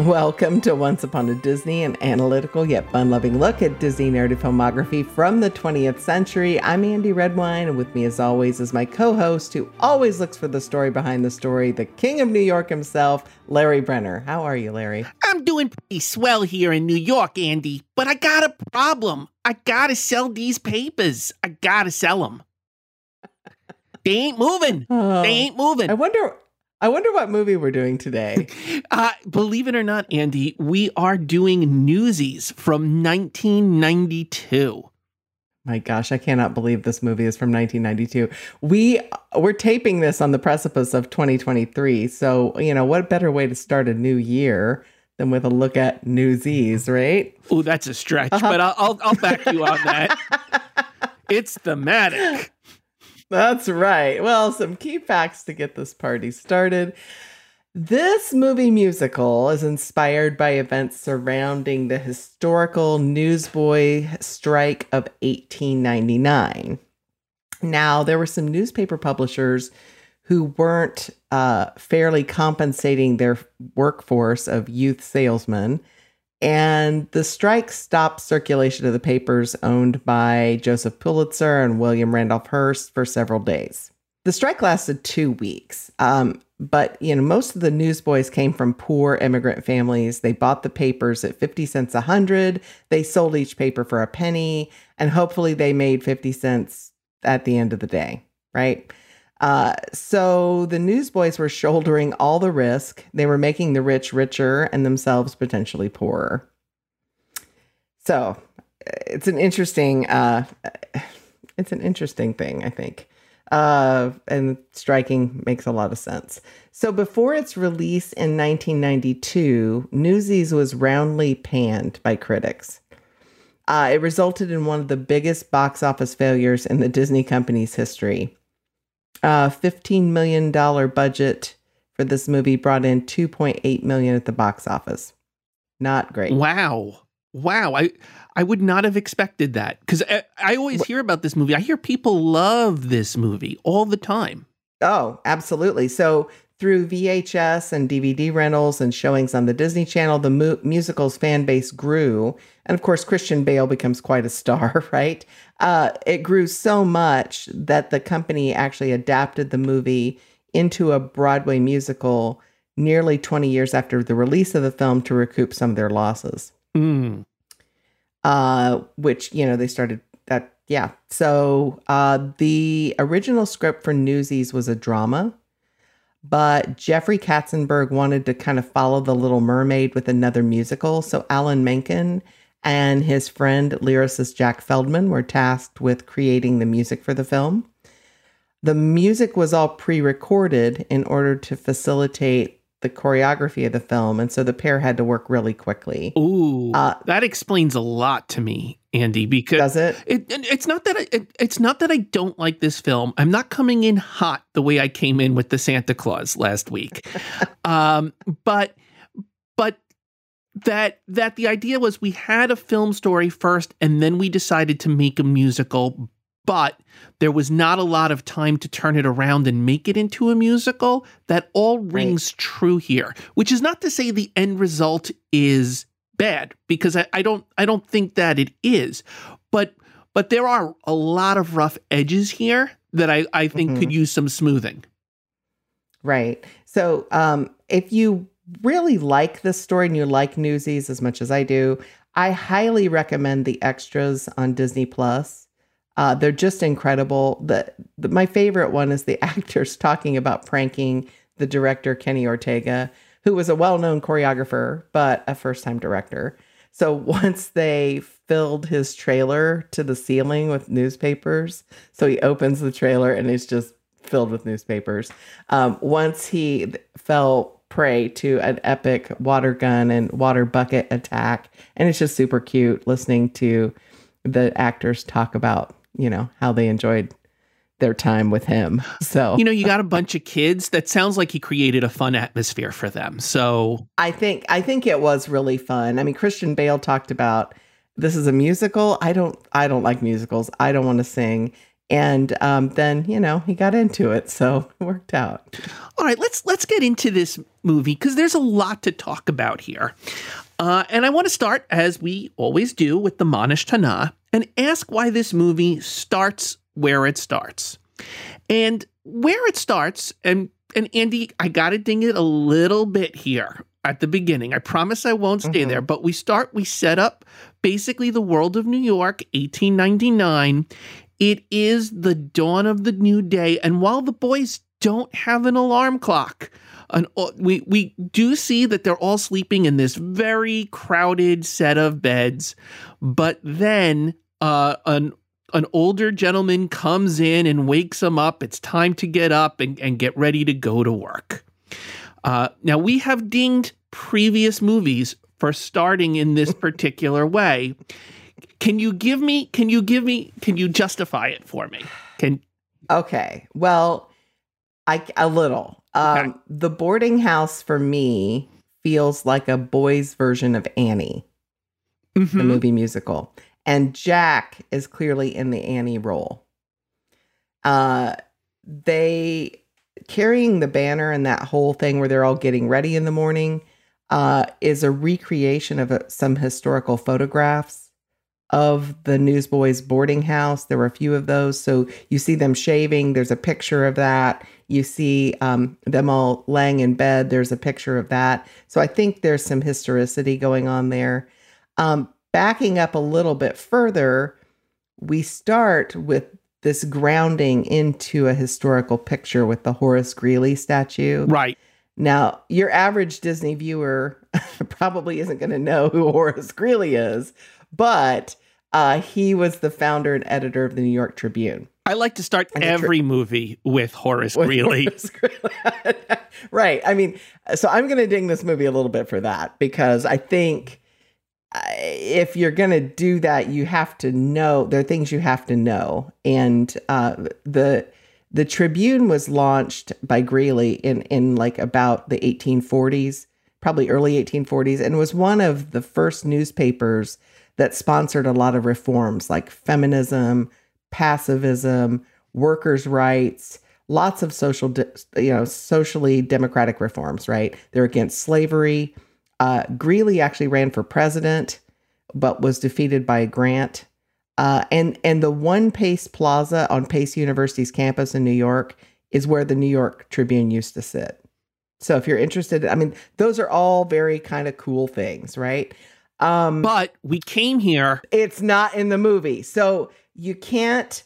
Welcome to Once Upon a Disney, an analytical yet fun loving look at Disney narrative filmography from the 20th century. I'm Andy Redwine, and with me, as always, is my co host who always looks for the story behind the story, the king of New York himself, Larry Brenner. How are you, Larry? I'm doing pretty swell here in New York, Andy, but I got a problem. I gotta sell these papers. I gotta sell them. They ain't moving. Oh, they ain't moving. I wonder. I wonder what movie we're doing today. Uh, believe it or not, Andy, we are doing Newsies from 1992. My gosh, I cannot believe this movie is from 1992. We we're taping this on the precipice of 2023. So, you know, what better way to start a new year than with a look at Newsies, right? Oh, that's a stretch, Uh-huh. but I'll, I'll I'll back you on that. it's thematic. That's right. Well, some key facts to get this party started. This movie musical is inspired by events surrounding the historical newsboy strike of 1899. Now, there were some newspaper publishers who weren't uh, fairly compensating their workforce of youth salesmen. And the strike stopped circulation of the papers owned by Joseph Pulitzer and William Randolph Hearst for several days. The strike lasted two weeks, um, but you know most of the newsboys came from poor immigrant families. They bought the papers at fifty cents a hundred. They sold each paper for a penny, and hopefully they made fifty cents at the end of the day, right? Uh, so the newsboys were shouldering all the risk. They were making the rich richer and themselves potentially poorer. So it's an interesting, uh, it's an interesting thing, I think. Uh, and striking makes a lot of sense. So before its release in 1992, Newsies was roundly panned by critics. Uh, it resulted in one of the biggest box office failures in the Disney company's history uh, $15 million budget for this movie brought in 2.8 million at the box office. Not great. Wow. Wow. I I would not have expected that because I, I always hear about this movie. I hear people love this movie all the time. Oh, absolutely. So through VHS and DVD rentals and showings on the Disney Channel, the mu- musical's fan base grew. And of course, Christian Bale becomes quite a star, right? Uh, it grew so much that the company actually adapted the movie into a Broadway musical nearly 20 years after the release of the film to recoup some of their losses. Mm. Uh, which, you know, they started that. Yeah. So uh, the original script for Newsies was a drama but Jeffrey Katzenberg wanted to kind of follow The Little Mermaid with another musical. So Alan Menken and his friend lyricist Jack Feldman were tasked with creating the music for the film. The music was all pre recorded in order to facilitate the choreography of the film. And so the pair had to work really quickly. Ooh, Uh, that explains a lot to me, Andy. Because Does it? It, it- it's not that I, it, it's not that I don't like this film. I'm not coming in hot the way I came in with the Santa Clause last week. um, but that that the idea was we had a film story first and then we decided to make a musical but there was not a lot of time to turn it around and make it into a musical that all rings true here which is not to say the end result is bad because I, I don't I don't think that it is but but there are a lot of rough edges here that I, I think Mhm. could use some smoothing Right. So, um, if you really like this story and you like Newsies as much as I do, I highly recommend the extras on Disney Plus. Uh, they're just incredible. The, the my favorite one is the actors talking about pranking the director Kenny Ortega, who was a well-known choreographer but a first-time director. So once they filled his trailer to the ceiling with newspapers, so he opens the trailer and it's just filled with newspapers. Um, once he fell prey to an epic water gun and water bucket attack, and it's just super cute listening to the actors talk about you know how they enjoyed their time with him. So you know you got a bunch of kids that sounds like he created a fun atmosphere for them so I think I think it was really fun. I mean, Christian Bale talked about this is a musical. I don't I don't like musicals. I don't want to sing. And um, then you know he got into it, so it worked out. All right, let's let's get into this movie because there's a lot to talk about here. Uh, and I want to start, as we always do, with the Ma Nishtana and ask why this movie starts where it starts. And where it starts, and and Andy, I gotta ding it a little bit here at the beginning. I promise I won't stay mm-hmm. there, but we start, we set up basically the world of New York, 1899. It is the dawn of the new day. And while the boys don't have an alarm clock, an, we, we do see that they're all sleeping in this very crowded set of beds. But then uh, an an older gentleman comes in and wakes them up. It's time to get up and, and get ready to go to work. Uh, now, we have dinged previous movies for starting in this particular way. Can you give me, can you give me, can you justify it for me? Can Okay. Well, I a little. Um okay. the boarding house for me feels like a boys version of Annie. Mm-hmm. The movie musical. And Jack is clearly in the Annie role. Uh they carrying the banner and that whole thing where they're all getting ready in the morning uh, is a recreation of a, some historical photographs of the Newsboys boarding house. There were a few of those. So you see them shaving, there's a picture of that. You see um, them all laying in bed, there's a picture of that. So I think there's some historicity going on there. Um, backing up a little bit further, we start with this grounding into a historical picture with the Horace Greeley statue. Right. Now, your average Disney viewer probably isn't going to know who Horace Greeley is, but uh, he was the founder and editor of the New York Tribune. I like to start every tri- movie with Horace with Greeley. Horace Greeley. right. I mean, so I'm going to ding this movie a little bit for that because I think uh, if you're going to do that, you have to know there are things you have to know, and uh, the the Tribune was launched by Greeley in in like about the 1840s, probably early 1840s, and was one of the first newspapers that sponsored a lot of reforms like feminism, pacifism, workers' rights, lots of social, you know, socially democratic reforms. Right, they're against slavery. Uh, Greeley actually ran for president, but was defeated by Grant. Uh, and and the One Pace Plaza on Pace University's campus in New York is where the New York Tribune used to sit. So if you're interested, I mean, those are all very kind of cool things, right? Um, but we came here. It's not in the movie, so you can't,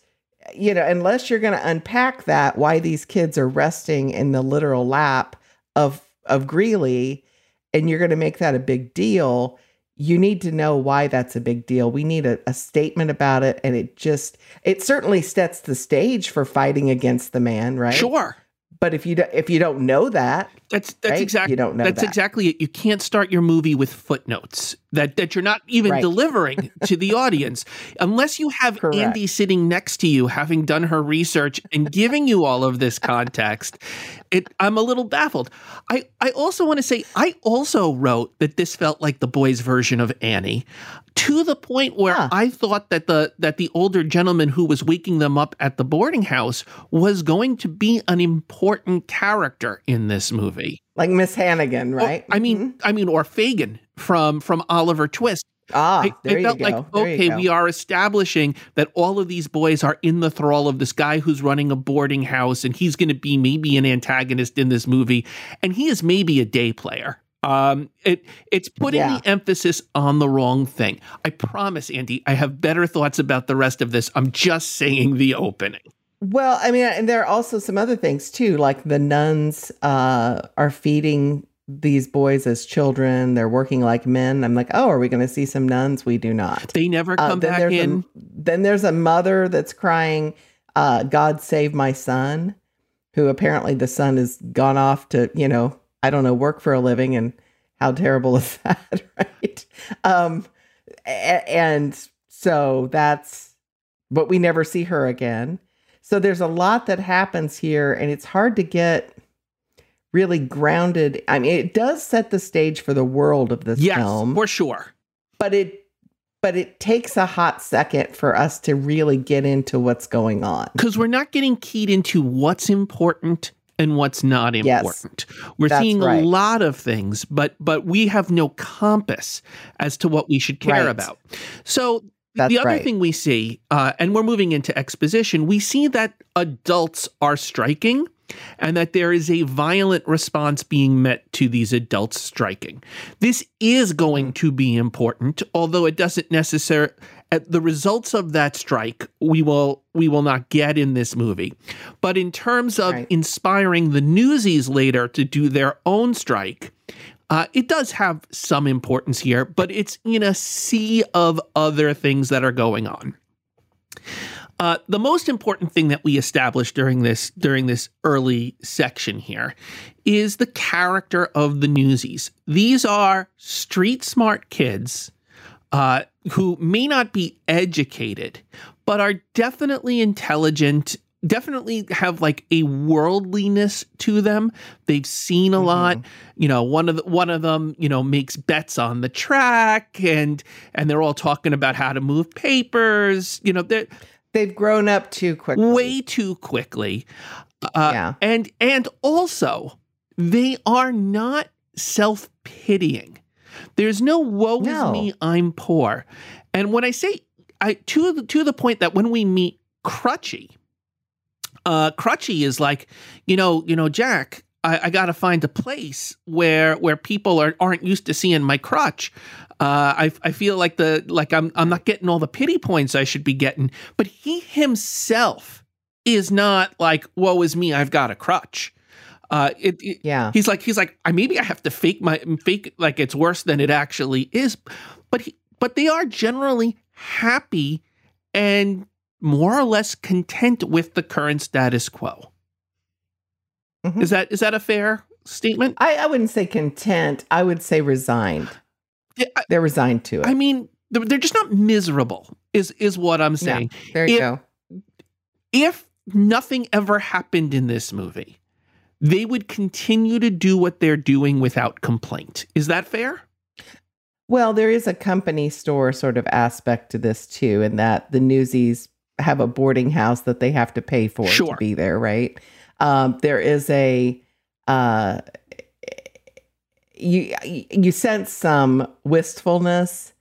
you know, unless you're going to unpack that why these kids are resting in the literal lap of of Greeley, and you're going to make that a big deal you need to know why that's a big deal. We need a, a, statement about it. And it just, it certainly sets the stage for fighting against the man, right? Sure. But if you do, if you don't know that, that's that's right, exactly you don't know that's that. exactly it. You can't start your movie with footnotes that that you're not even right. delivering to the audience unless you have Correct. Andy sitting next to you, having done her research and giving you all of this context. It, I'm a little baffled. I I also want to say I also wrote that this felt like the boys' version of Annie to the point where huh. I thought that the that the older gentleman who was waking them up at the boarding house was going to be an important character in this movie. Like Miss Hannigan, right? I mean, mm-hmm. I mean, or Fagin from from Oliver Twist. Ah, I, there I felt you go. like okay, we are establishing that all of these boys are in the thrall of this guy who's running a boarding house, and he's going to be maybe an antagonist in this movie, and he is maybe a day player. Um, it it's putting yeah. the emphasis on the wrong thing. I promise, Andy, I have better thoughts about the rest of this. I'm just saying the opening. Well, I mean, and there are also some other things too, like the nuns uh, are feeding these boys as children. They're working like men. I'm like, oh, are we going to see some nuns? We do not. They never uh, come uh, back in. A, then there's a mother that's crying, uh, "God save my son," who apparently the son has gone off to, you know, I don't know, work for a living. And how terrible is that, right? Um, and so that's, but we never see her again. So there's a lot that happens here, and it's hard to get really grounded. I mean, it does set the stage for the world of this yes, film, for sure. But it, but it takes a hot second for us to really get into what's going on. Because we're not getting keyed into what's important and what's not important. Yes, we're seeing right. a lot of things, but but we have no compass as to what we should care right. about. So that's the other right. thing we see, uh, and we're moving into exposition, we see that adults are striking and that there is a violent response being met to these adults striking. This is going to be important, although it doesn't necessarily the results of that strike we will we will not get in this movie. But in terms of right. inspiring the newsies later to do their own strike, uh, it does have some importance here, but it's in a sea of other things that are going on. Uh, the most important thing that we established during this during this early section here is the character of the newsies. These are street smart kids uh, who may not be educated, but are definitely intelligent definitely have like a worldliness to them. They've seen a mm-hmm. lot. You know, one of the, one of them, you know, makes bets on the track and and they're all talking about how to move papers. You know, they're They've grown up too quickly. Way too quickly. Uh, yeah. And and also, they are not self pitying. There's no woe no. is me, I'm poor. And when I say I to the to the point that when we meet Crutchy, uh, Crutchy is like, you know, you know, Jack, I, I got to find a place where where people are aren't used to seeing my crutch. Uh, I, I feel like the like I'm I'm not getting all the pity points I should be getting, but he himself is not like woe is me I've got a crutch. Uh, it, it, yeah, he's like he's like I maybe I have to fake my fake like it's worse than it actually is, but he, but they are generally happy and more or less content with the current status quo. Mm-hmm. Is that is that a fair statement? I, I wouldn't say content. I would say resigned. Yeah, I, they're resigned to it. I mean, they're, they're just not miserable. Is is what I'm saying. Yeah, there you if, go. If nothing ever happened in this movie, they would continue to do what they're doing without complaint. Is that fair? Well, there is a company store sort of aspect to this too, in that the Newsies have a boarding house that they have to pay for sure. to be there, right? Um, there is a uh, you you sense some wistfulness,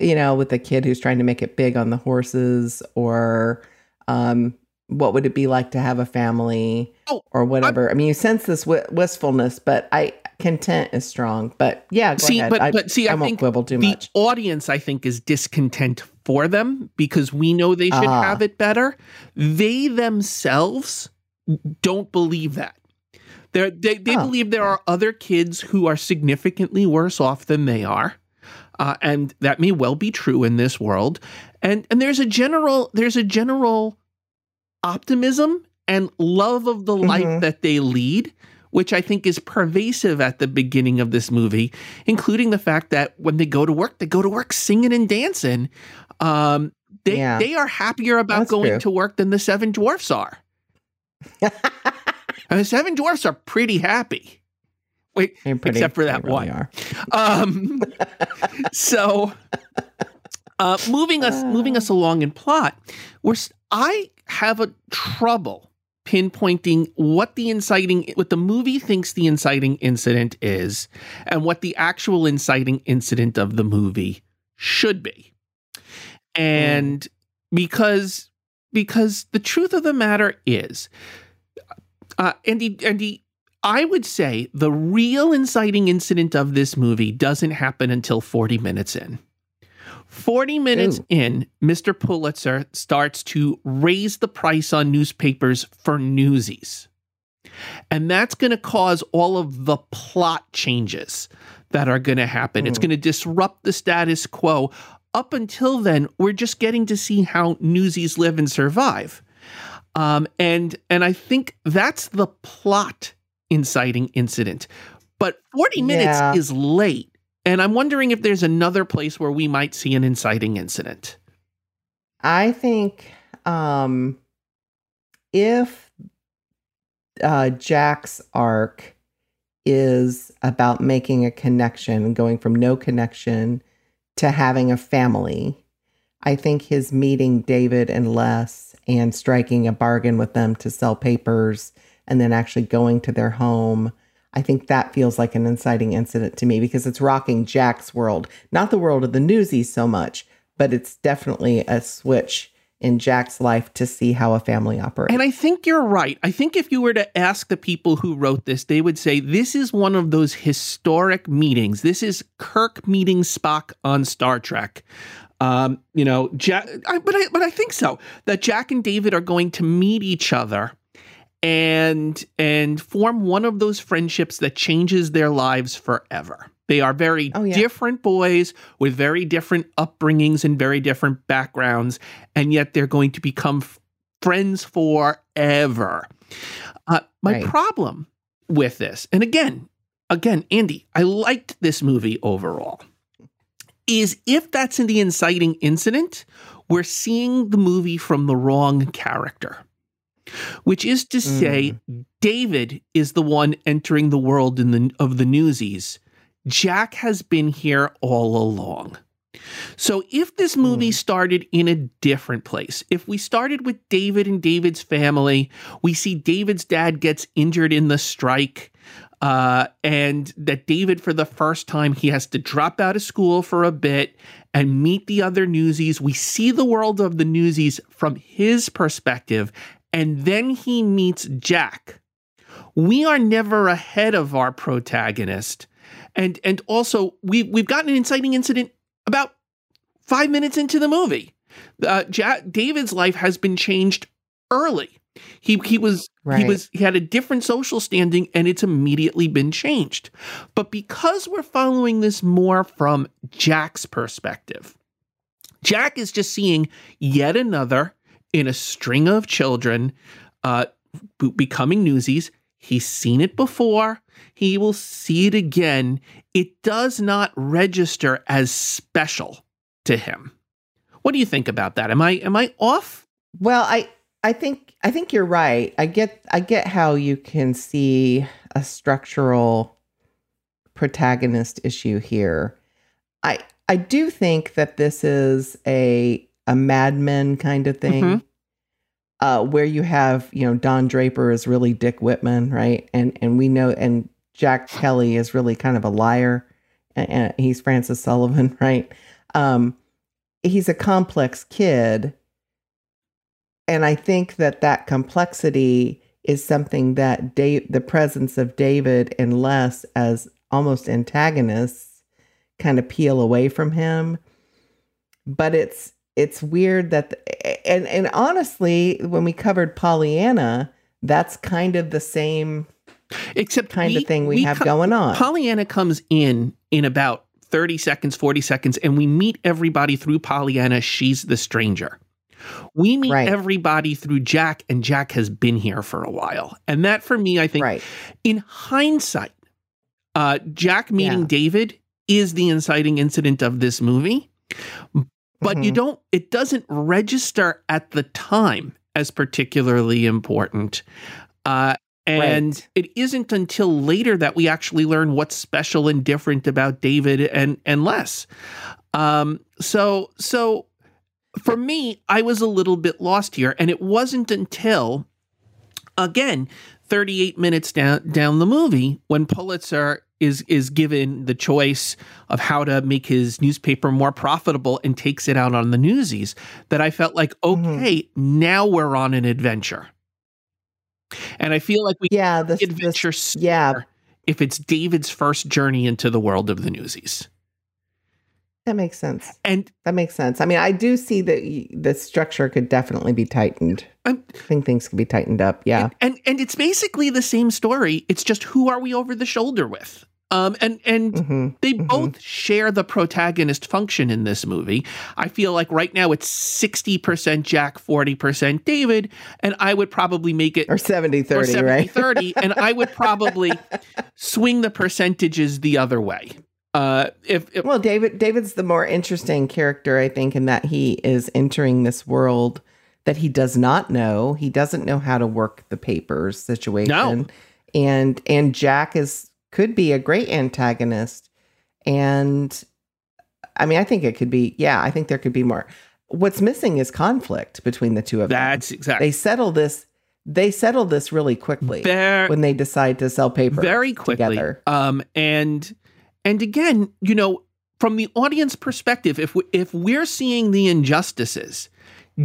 you know, with the kid who's trying to make it big on the horses, or um, what would it be like to have a family, oh, or whatever. I, I mean, you sense this w- wistfulness, but I content is strong. But yeah, see, ahead. but I, but see, I, I won't quibble too the much. audience, I think, is discontent for them because we know they should uh, have it better. They themselves don't believe that. They're, they they oh. believe there are other kids who are significantly worse off than they are. Uh, and that may well be true in this world. And and there's a general there's a general optimism and love of the mm-hmm. life that they lead, which I think is pervasive at the beginning of this movie, including the fact that when they go to work, they go to work singing and dancing. Um, they yeah. they are happier about That's going true. to work than the seven dwarfs are. and the seven dwarfs are pretty happy. Wait, pretty, except for that really one. Um, so, uh, moving us moving us along in plot, we're I have a trouble pinpointing what the inciting what the movie thinks the inciting incident is and what the actual inciting incident of the movie should be. And mm. because because the truth of the matter is uh, Andy, Andy, I would say the real inciting incident of this movie doesn't happen until 40 minutes in. 40 minutes in, Mr. Pulitzer starts to raise the price on newspapers for newsies. And that's going to cause all of the plot changes that are going to happen. Mm. It's going to disrupt the status quo. Up until then, we're just getting to see how newsies live and survive. Um, and and I think that's the plot inciting incident. But 40 minutes yeah. is late. And I'm wondering if there's another place where we might see an inciting incident. I think um, if uh, Jack's arc is about making a connection, going from no connection to having a family, I think his meeting David and Les and striking a bargain with them to sell papers and then actually going to their home. I think that feels like an inciting incident to me because it's rocking Jack's world, not the world of the newsies so much, but it's definitely a switch in Jack's life to see how a family operates. And I think you're right. I think if you were to ask the people who wrote this, they would say this is one of those historic meetings. This is Kirk meeting Spock on Star Trek. Um, you know, Jack, I, but I, but I think so that Jack and David are going to meet each other and and form one of those friendships that changes their lives forever. They are very oh, yeah. different boys with very different upbringings and very different backgrounds, and yet they're going to become f- friends forever. Uh, my right. problem with this, and again, again, Andy, I liked this movie overall. Is if that's in the inciting incident, we're seeing the movie from the wrong character which is to say, mm. David is the one entering the world in the, of the Newsies, Jack has been here all along. So if this movie mm. started in a different place, if we started with David and David's family, we see David's dad gets injured in the strike. Uh, and that David, for the first time, he has to drop out of school for a bit and meet the other newsies. We see the world of the newsies from his perspective, and then he meets Jack. We are never ahead of our protagonist and and also we we've gotten an inciting incident about five minutes into the movie. Uh, David's life has been changed early. He he was right. he was he had a different social standing and it's immediately been changed. But because we're following this more from Jack's perspective, Jack is just seeing yet another in a string of children uh, becoming newsies. He's seen it before he will see it again. It does not register as special to him. What do you think about that? Am I am I off? Well, I I think I think you're right. I get I get how you can see a structural protagonist issue here. I I do think that this is a a Mad Men kind of thing. Mm-hmm. Uh, where you have, you know, Don Draper is really Dick Whitman, right? And and we know and Jack Kelly is really kind of a liar, and he's Francis Sullivan, right? Um, he's a complex kid, and I think that that complexity is something that Dave, the presence of David and Les as almost antagonists kind of peel away from him. But it's it's weird that the, and and honestly, when we covered Pollyanna, that's kind of the same Except kind we, of thing we, we have co- going on. Pollyanna comes in in about 30 seconds, 40 seconds, and we meet everybody through Pollyanna. She's the stranger. We meet right. everybody through Jack, and Jack has been here for a while. And that, for me, I think, right. in hindsight, uh, Jack meeting yeah. David is the inciting incident of this movie. But mm-hmm. you don't, it doesn't register at the time as particularly important. Uh, and right. it isn't until later that we actually learn what's special and different about David and and Les. Um, so so for me, I was a little bit lost here, and it wasn't until again 38 minutes down down the movie when Pulitzer is is given the choice of how to make his newspaper more profitable and takes it out on the newsies that I felt like mm-hmm. okay, mm-hmm. now we're on an adventure. And I feel like we yeah, the adventure this, yeah. if it's David's first journey into the world of the Newsies. That makes sense. And that makes sense. I mean, I do see that the structure could definitely be tightened. I'm, I think things could be tightened up. Yeah. And, and and it's basically the same story. It's just who are we over the shoulder with? Um, and and mm-hmm, they mm-hmm. both share the protagonist function in this movie. I feel like right now it's 60% Jack, 40% David, and I would probably make it or 70 30, 70, right? 30, and I would probably swing the percentages the other way. Uh, if, if well, David David's the more interesting character, I think, in that he is entering this world that he does not know. He doesn't know how to work the papers situation. No. And and Jack is could be a great antagonist. And I mean, I think it could be, yeah, I think there could be more. what's missing is conflict between the two of That's them. That's exactly. They settle this. They settle this really quickly Very, when they decide to sell paper very quickly. together. Um, and and again, you know, from the audience perspective, if we, if we're seeing the injustices,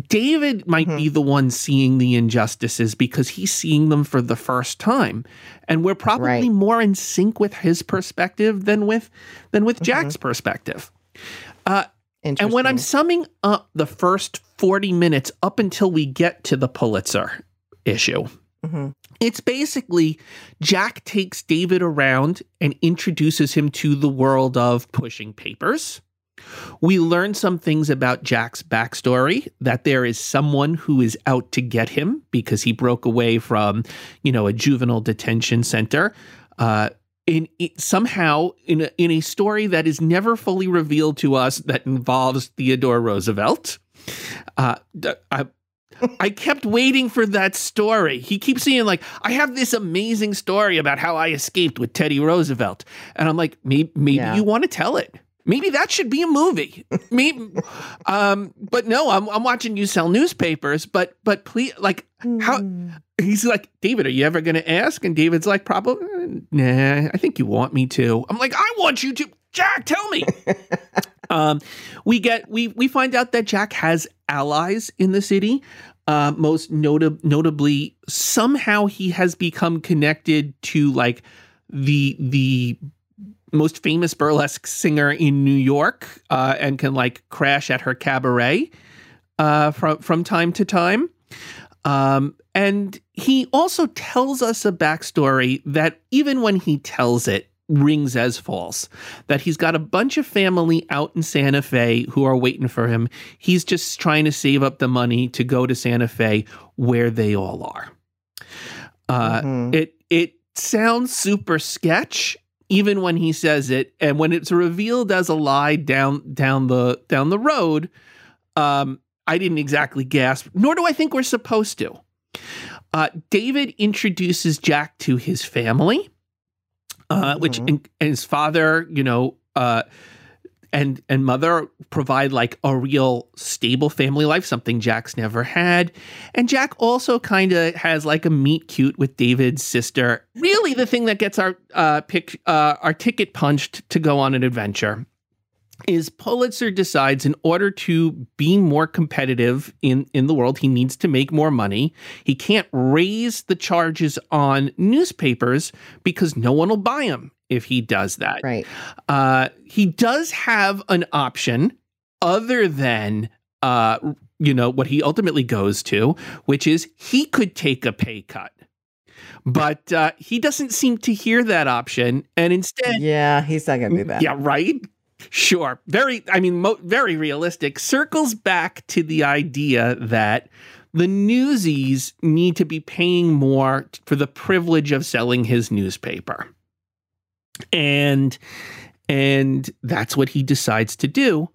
David might Mhm. be the one seeing the injustices because he's seeing them for the first time, and we're probably Right. more in sync with his perspective than with than with Jack's perspective. And when I'm summing up the first 40 minutes up until we get to the Pulitzer issue, Mhm. it's basically Jack takes David around and introduces him to the world of pushing papers. We learn some things about Jack's backstory that there is someone who is out to get him because he broke away from, you know, a juvenile detention center. Uh, in, somehow in a, in a story that is never fully revealed to us that involves Theodore Roosevelt. Uh, I, I kept waiting for that story. He keeps saying like, "I have this amazing story about how I escaped with Teddy Roosevelt," and I'm like, "Maybe, maybe Yeah. you want to tell it. Maybe that should be a movie." Maybe, um, but no, I'm, I'm watching you sell newspapers. But but please, like, how he's like, David, are you ever going to ask? And David's like, probably, nah, I think you want me to. I'm like, I want you to. Jack, tell me. um, we get we we find out that Jack has allies in the city. Uh, most nota- notably, somehow he has become connected to like the the most famous burlesque singer in New York, uh, and can like crash at her cabaret uh, from from time to time. Um, and he also tells us a backstory that even when he tells it, rings as false. That he's got a bunch of family out in Santa Fe who are waiting for him. He's just trying to save up the money to go to Santa Fe where they all are. Uh, Mhm. It it sounds super sketch even when he says it, and when it's revealed as a lie down down the down the road. Um, I didn't exactly gasp, nor do I think we're supposed to. Uh, David introduces Jack to his family, uh, which Mhm. and, and his father, you know, uh, and and mother provide like a real stable family life, something Jack's never had. And Jack also kind of has like a meet cute with David's sister. Really, the thing that gets our uh, pick uh, our ticket punched to go on an adventure is Pulitzer decides in order to be more competitive in, in the world, he needs to make more money. He can't raise the charges on newspapers because no one will buy them if he does that. Right. Uh, he does have an option other than uh, you know what he ultimately goes to, which is he could take a pay cut. But uh, he doesn't seem to hear that option, and instead Yeah, he's not going to do that. yeah, right. Sure. Very, I mean, mo- very realistic. Circles back to the idea that the newsies need to be paying more t- for the privilege of selling his newspaper. And and that's what he decides to do.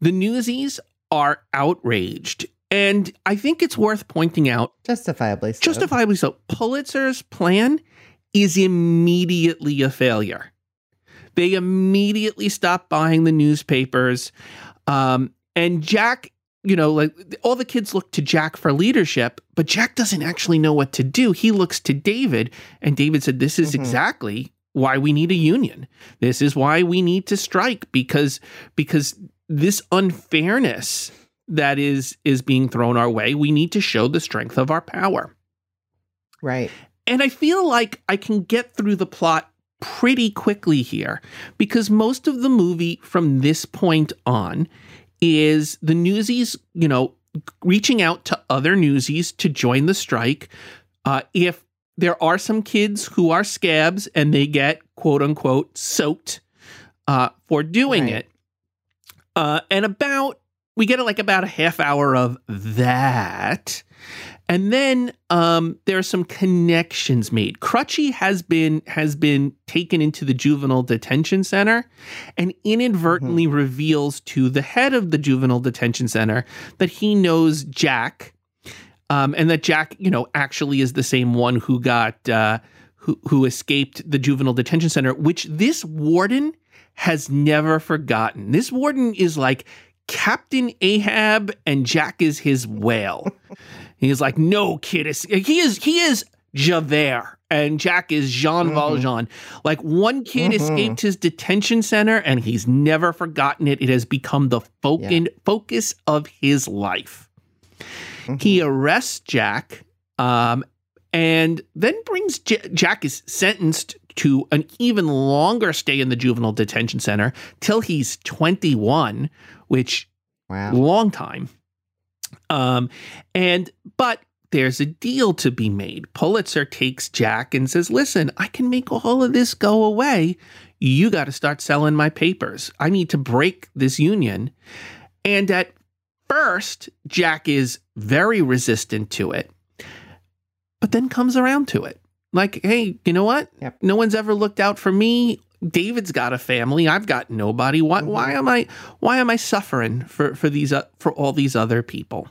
The newsies are outraged. And I think it's worth pointing out Justifiably so. justifiably so. Pulitzer's plan is immediately a failure. They immediately stop buying the newspapers. Um, and Jack, you know, like all the kids look to Jack for leadership, but Jack doesn't actually know what to do. He looks to David, and David said, This is Mhm. exactly why we need a union. This is why we need to strike because because this unfairness that is is being thrown our way, we need to show the strength of our power. Right. And I feel like I can get through the plot pretty quickly here because most of the movie from this point on is the newsies, you know, reaching out to other newsies to join the strike. Uh, if there are some kids who are scabs and they get quote unquote soaked uh, for doing Right. it. Uh, and about, we get like about a half hour of that. And then um, there are some connections made. Crutchy has been has been taken into the juvenile detention center, and inadvertently reveals to the head of the juvenile detention center that he knows Jack, um, and that Jack, you know, actually is the same one who got uh, who who escaped the juvenile detention center, which this warden has never forgotten. This warden is like Captain Ahab and Jack is his whale. He's like, no, kid, he is he is Javert and Jack is Jean mm-hmm. Valjean. Like one kid mm-hmm. escaped his detention center and he's never forgotten it. It has become the focus yeah. focus of his life. Mm-hmm. He arrests Jack um, and then brings J- Jack is sentenced to an even longer stay in the juvenile detention center till he's 21, which wow. long time. Um, and but there's a deal to be made. Pulitzer takes Jack and says, Listen, I can make all of this go away. You got to start selling my papers. I need to break this union. And at first, Jack is very resistant to it, but then comes around to it. Like, hey, you know what? Yep. No one's ever looked out for me. David's got a family. I've got nobody. Why, mm-hmm. why am I why am I suffering for for these uh, for all these other people?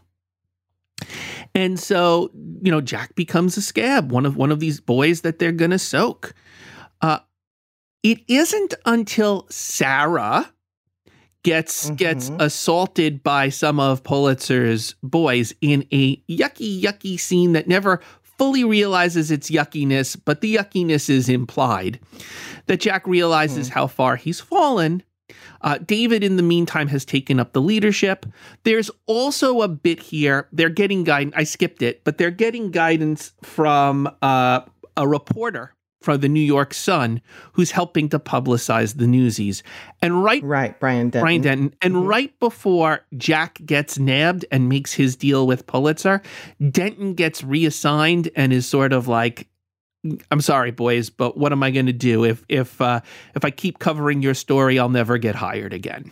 And so, you know, Jack becomes a scab, one of one of these boys that they're gonna soak. Uh, it isn't until Sarah gets mm-hmm. gets assaulted by some of Pulitzer's boys in a yucky, yucky scene that never fully realizes its yuckiness, but the yuckiness is implied. That Jack realizes mm. how far he's fallen uh, David, in the meantime, has taken up the leadership. There's also a bit here. They're getting guidance. I skipped it, but they're getting guidance from uh, a reporter from the New York Sun who's helping to publicize the newsies. And right, right, Bryan Denton. Bryan Denton. And mm-hmm. right before Jack gets nabbed and makes his deal with Pulitzer, Denton gets reassigned and is sort of like I'm sorry, boys, but what am I going to do if if uh, if I keep covering your story? I'll never get hired again.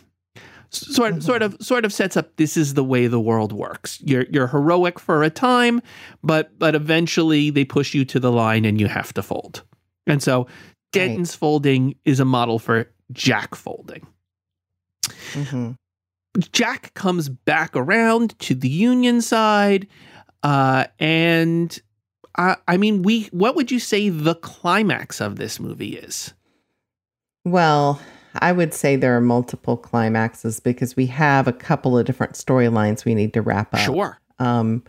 Sort mm-hmm. sort of sort of sets up this is the way the world works. You're you're heroic for a time, but but eventually they push you to the line and you have to fold. And so Denton's right. folding is a model for Jack folding. Mm-hmm. Jack comes back around to the Union side, uh, and uh, I mean, we. What would you say the climax of this movie is? Well, I would say there are multiple climaxes because we have a couple of different storylines we need to wrap up. Sure. Um,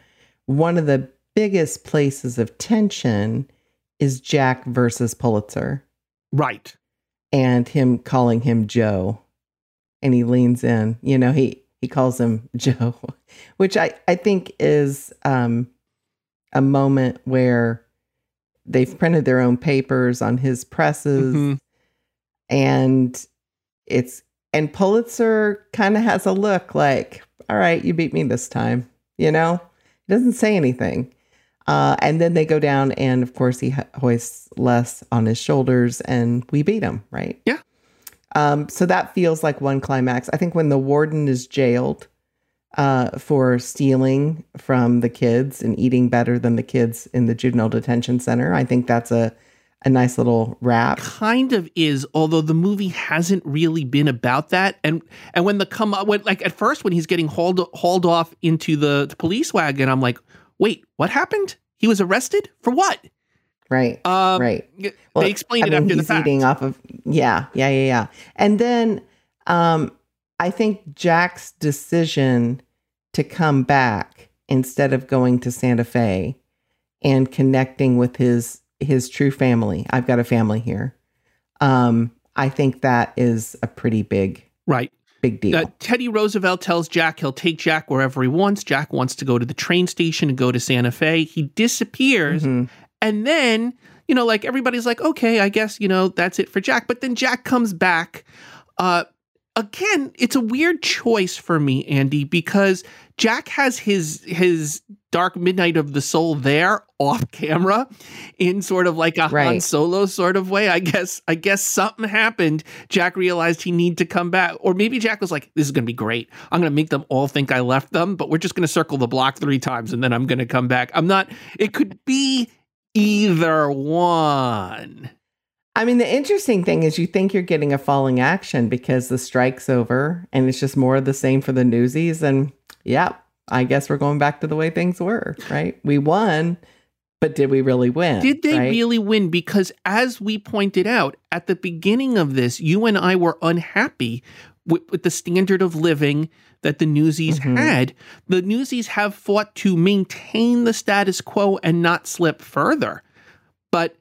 one of the biggest places of tension is Jack versus Pulitzer. Right. And him calling him Joe. And he leans in. You know, he he calls him Joe, which I I think is um a moment where they've printed their own papers on his presses mm-hmm. and it's and Pulitzer kind of has a look like, all right, you beat me this time, you know? He doesn't say anything. Uh, and then they go down, and of course, he hoists Les on his shoulders, and we beat him, right? Yeah. Um, so that feels like one climax. I think when the warden is jailed, uh, for stealing from the kids and eating better than the kids in the juvenile detention center. I think that's a a nice little wrap. Kind of is, although the movie hasn't really been about that. And and when the come up, when like at first when he's getting hauled hauled off into the, the police wagon, I'm like, wait, what happened? He was arrested for what? Right. Um, right. Well, they explained I it mean, after the fact. Eating off of yeah, yeah, yeah, yeah. And then um, I think Jack's decision to come back instead of going to Santa Fe and connecting with his his true family. I've got a family here. Um, I think that is a pretty big right big deal. Uh, Teddy Roosevelt tells Jack he'll take Jack wherever he wants. Jack wants to go to the train station and go to Santa Fe. He disappears, mm-hmm. and then you know, like everybody's like, okay, I guess you know that's it for Jack. But then Jack comes back. Uh, again, it's a weird choice for me, Andy, because Jack has his his Dark Midnight of the Soul there off camera in sort of like a right. Han Solo sort of way. I guess I guess something happened. Jack realized he need to come back, or maybe Jack was like, "This is going to be great. I'm going to make them all think I left them, but we're just going to circle the block three times and then I'm going to come back." I'm not. It could be either one. I mean, the interesting thing is you think you're getting a falling action because the strike's over and it's just more of the same for the newsies. And yeah, I guess we're going back to the way things were, right? We won, but did we really win? Did they right? really win? Because as we pointed out at the beginning of this, you and I were unhappy with, with the standard of living that the Newsies Mhm. had. The Newsies have fought to maintain the status quo and not slip further. But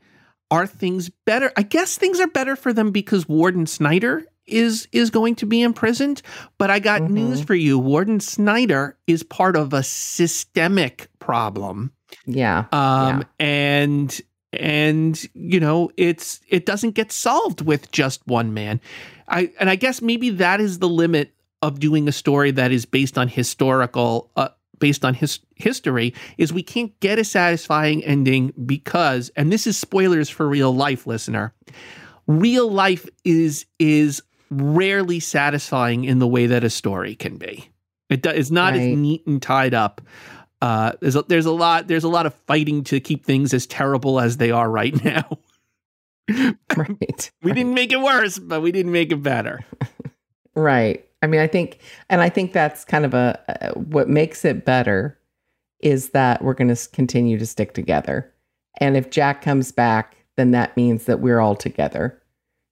are things better? I guess things are better for them because Warden Snyder is is going to be imprisoned. But I got Mhm. news for you. Warden Snyder is part of a systemic problem. Yeah. Um and and you know it's it doesn't get solved with just one man. I and I guess maybe that is the limit of doing a story that is based on historical uh, based on his history is we can't get a satisfying ending because and this is spoilers for real life listener. Real life is is rarely satisfying in the way that a story can be. It do, it's not as neat and tied up. Uh, there's a, there's a lot there's a lot of fighting to keep things as terrible as they are right now. Right. we didn't make it worse but we didn't make it better. Right. I mean, I think, and I think that's kind of a, uh, what makes it better is that we're going to continue to stick together. And if Jack comes back, then that means that we're all together,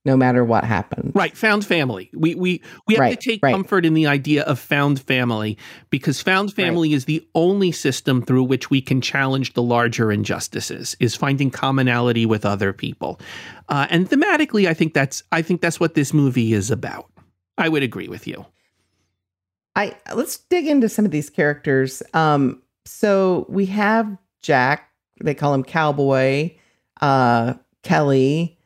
no matter what happens. Right, found family. We we we have Right, to take right. comfort in the idea of found family because found family is the only system through which we can challenge the larger injustices. Is finding commonality with other people, uh, and thematically, I think that's I think that's what this movie is about. I would agree with you. I let's dig into some of these characters. Um, so we have Jack. They call him Cowboy. Uh, Kelly.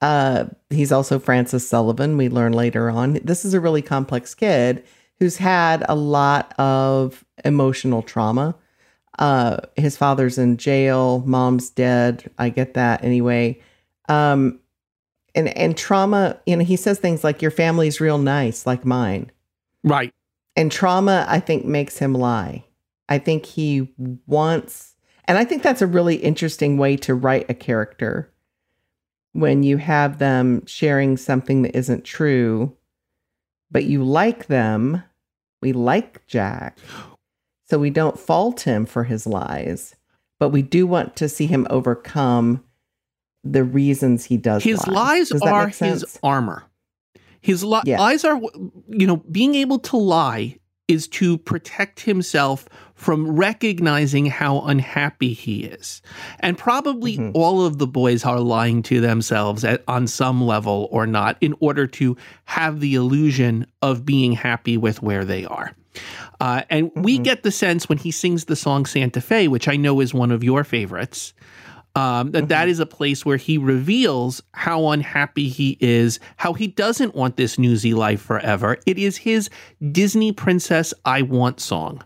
Uh, he's also Francis Sullivan. We learn later on. This is a really complex kid who's had a lot of emotional trauma. Uh, his father's in jail. Mom's dead. I get that anyway. Um, and and trauma. You know, he says things like, "Your family's real nice, like mine." Right. And trauma, I think, makes him lie. I think he wants, and I think that's a really interesting way to write a character when you have them sharing something that isn't true, but you like them. We like Jack. So we don't fault him for his lies, but we do want to see him overcome the reasons he does His lie. lies Does are his armor. His li- Yeah. lies are, you know, being able to lie is to protect himself from recognizing how unhappy he is. And probably Mhm. all of the boys are lying to themselves at, on some level or not in order to have the illusion of being happy with where they are. Uh, and we Mhm. get the sense when he sings the song Santa Fe, which I know is one of your favorites, um, that that Mhm. is a place where he reveals how unhappy he is, how he doesn't want this newsy life forever. It is his Disney Princess I Want song,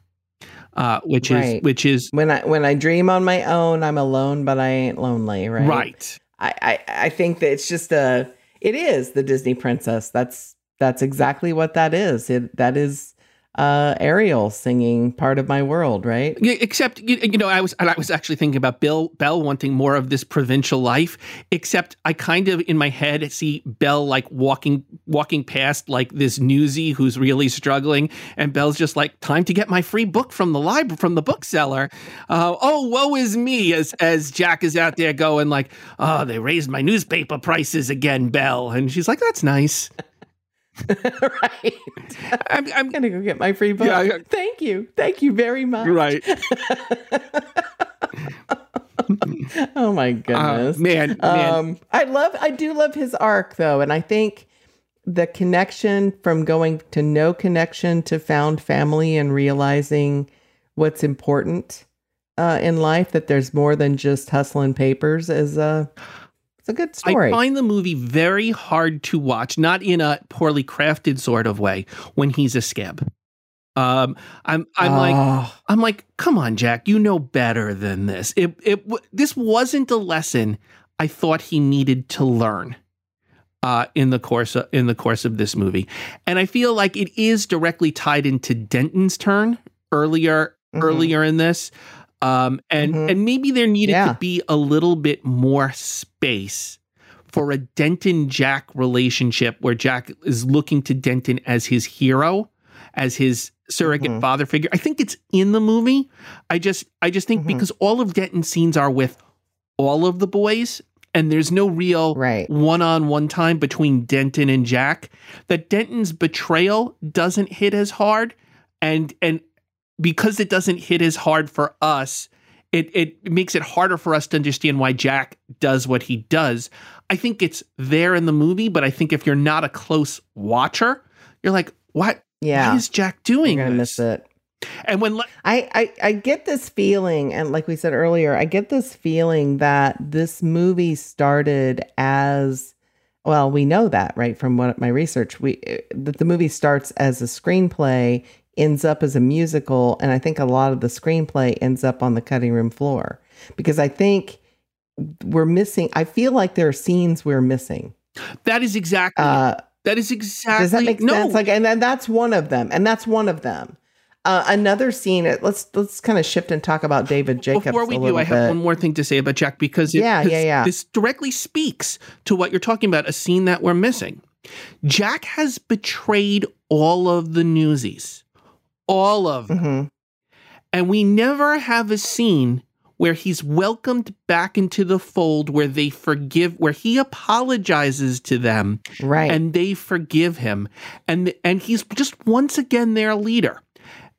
uh, which is which is When I when I dream on my own, I'm alone, but I ain't lonely, right? right. I, I I think that it's just a it is the Disney princess. That's that's exactly what that is. It that is uh Ariel singing part of my world, right? Except you, you know, I was I was actually thinking about Bill Belle wanting more of this provincial life. Except I kind of in my head see Belle like walking walking past like this newsie who's really struggling, and Belle's just like, "Time to get my free book from the library from the bookseller." Uh, oh, woe is me! As as Jack is out there going like, "Oh, they raised my newspaper prices again, Belle," and she's like, "That's nice." right. I'm, I'm I'm gonna go get my free book. Yeah, yeah. Thank you. Thank you very much. right, oh my uh, goodness. man, man. Um, I love, I do love his arc though, and I think the connection from going to no connection to found family and realizing what's important uh, in life, that there's more than just hustling papers, is a it's a good story. I find the movie very hard to watch, not in a poorly crafted sort of way, when he's a scab. Um, I'm I'm like Oh, I'm like, come on, Jack, you know better than this. It it this wasn't a lesson I thought he needed to learn uh, in the course of, in the course of this movie, and I feel like it is directly tied into Denton's turn earlier Mhm. earlier in this. Um, and Mhm. and maybe there needed Yeah. to be a little bit more space for a Denton Jack relationship where Jack is looking to Denton as his hero, as his surrogate Mhm. father figure. I think it's in the movie. I just I just think Mhm. because all of Denton's scenes are with all of the boys and there's no real Right. one-on-one time between Denton and Jack, that Denton's betrayal doesn't hit as hard, and and because it doesn't hit as hard for us, it it makes it harder for us to understand why Jack does what he does. I think it's there in the movie, but I think if you're not a close watcher, you're like, what? Yeah. Why is Jack doing You're gonna this? miss it. And when Le- I, I I get this feeling, and like we said earlier, I get this feeling that this movie started as well. We know that right from what my research. We eh, that the movie starts as a screenplay, ends up as a musical, and I think a lot of the screenplay ends up on the cutting room floor because I think we're missing. I feel like there are scenes we're missing. that is exactly Uh, that is exactly does that make no, sense? Like, and then that's one of them, and that's one of them. Uh, another scene. uh, Let's let's kind of shift and talk about David Jacobs Before we do, I have bit. one more thing to say about Jack because it, Yeah, yeah, yeah. this directly speaks to what you're talking about, a scene that we're missing. Jack has betrayed all of the newsies, all of them. Mhm. And we never have a scene where he's welcomed back into the fold where they forgive, where he apologizes to them Right. and they forgive him. And and he's just once again their leader.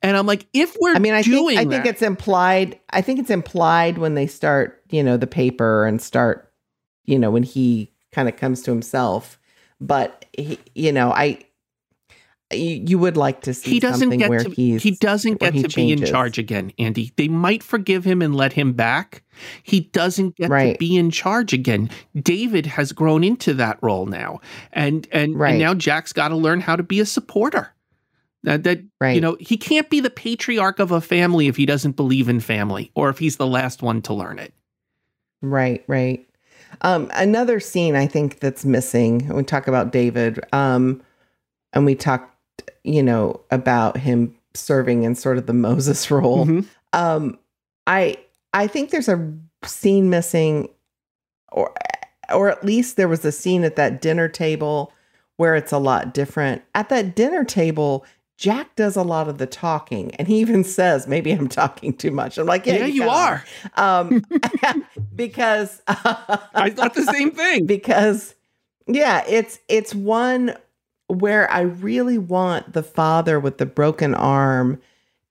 And I'm like, if we're I mean, I doing think I think it's implied. I think it's implied when they start, you know, the paper and start, you know, when he kind of comes to himself. But he, you know, I, you, you would like to see he doesn't something get where to he doesn't get he to be in charge again andy they might forgive him and let him back he doesn't get to be in charge again david has grown into that role now and and, Right. and now jack's got to learn how to be a supporter that, that right. you know he can't be the patriarch of a family if he doesn't believe in family or if he's the last one to learn it Right, right. Um, another scene I think that's missing. when We talk about David, um, and we talked, you know, about him serving in sort of the Moses role. Mhm. Um, I I think there's a scene missing, or or at least there was a scene at that dinner table where it's a lot different. At that dinner table, Jack does a lot of the talking, and he even says, "Maybe I'm talking too much." I'm like, "Yeah, yeah, you kinda are um because i thought the same thing because yeah it's it's one where i really want the father with the broken arm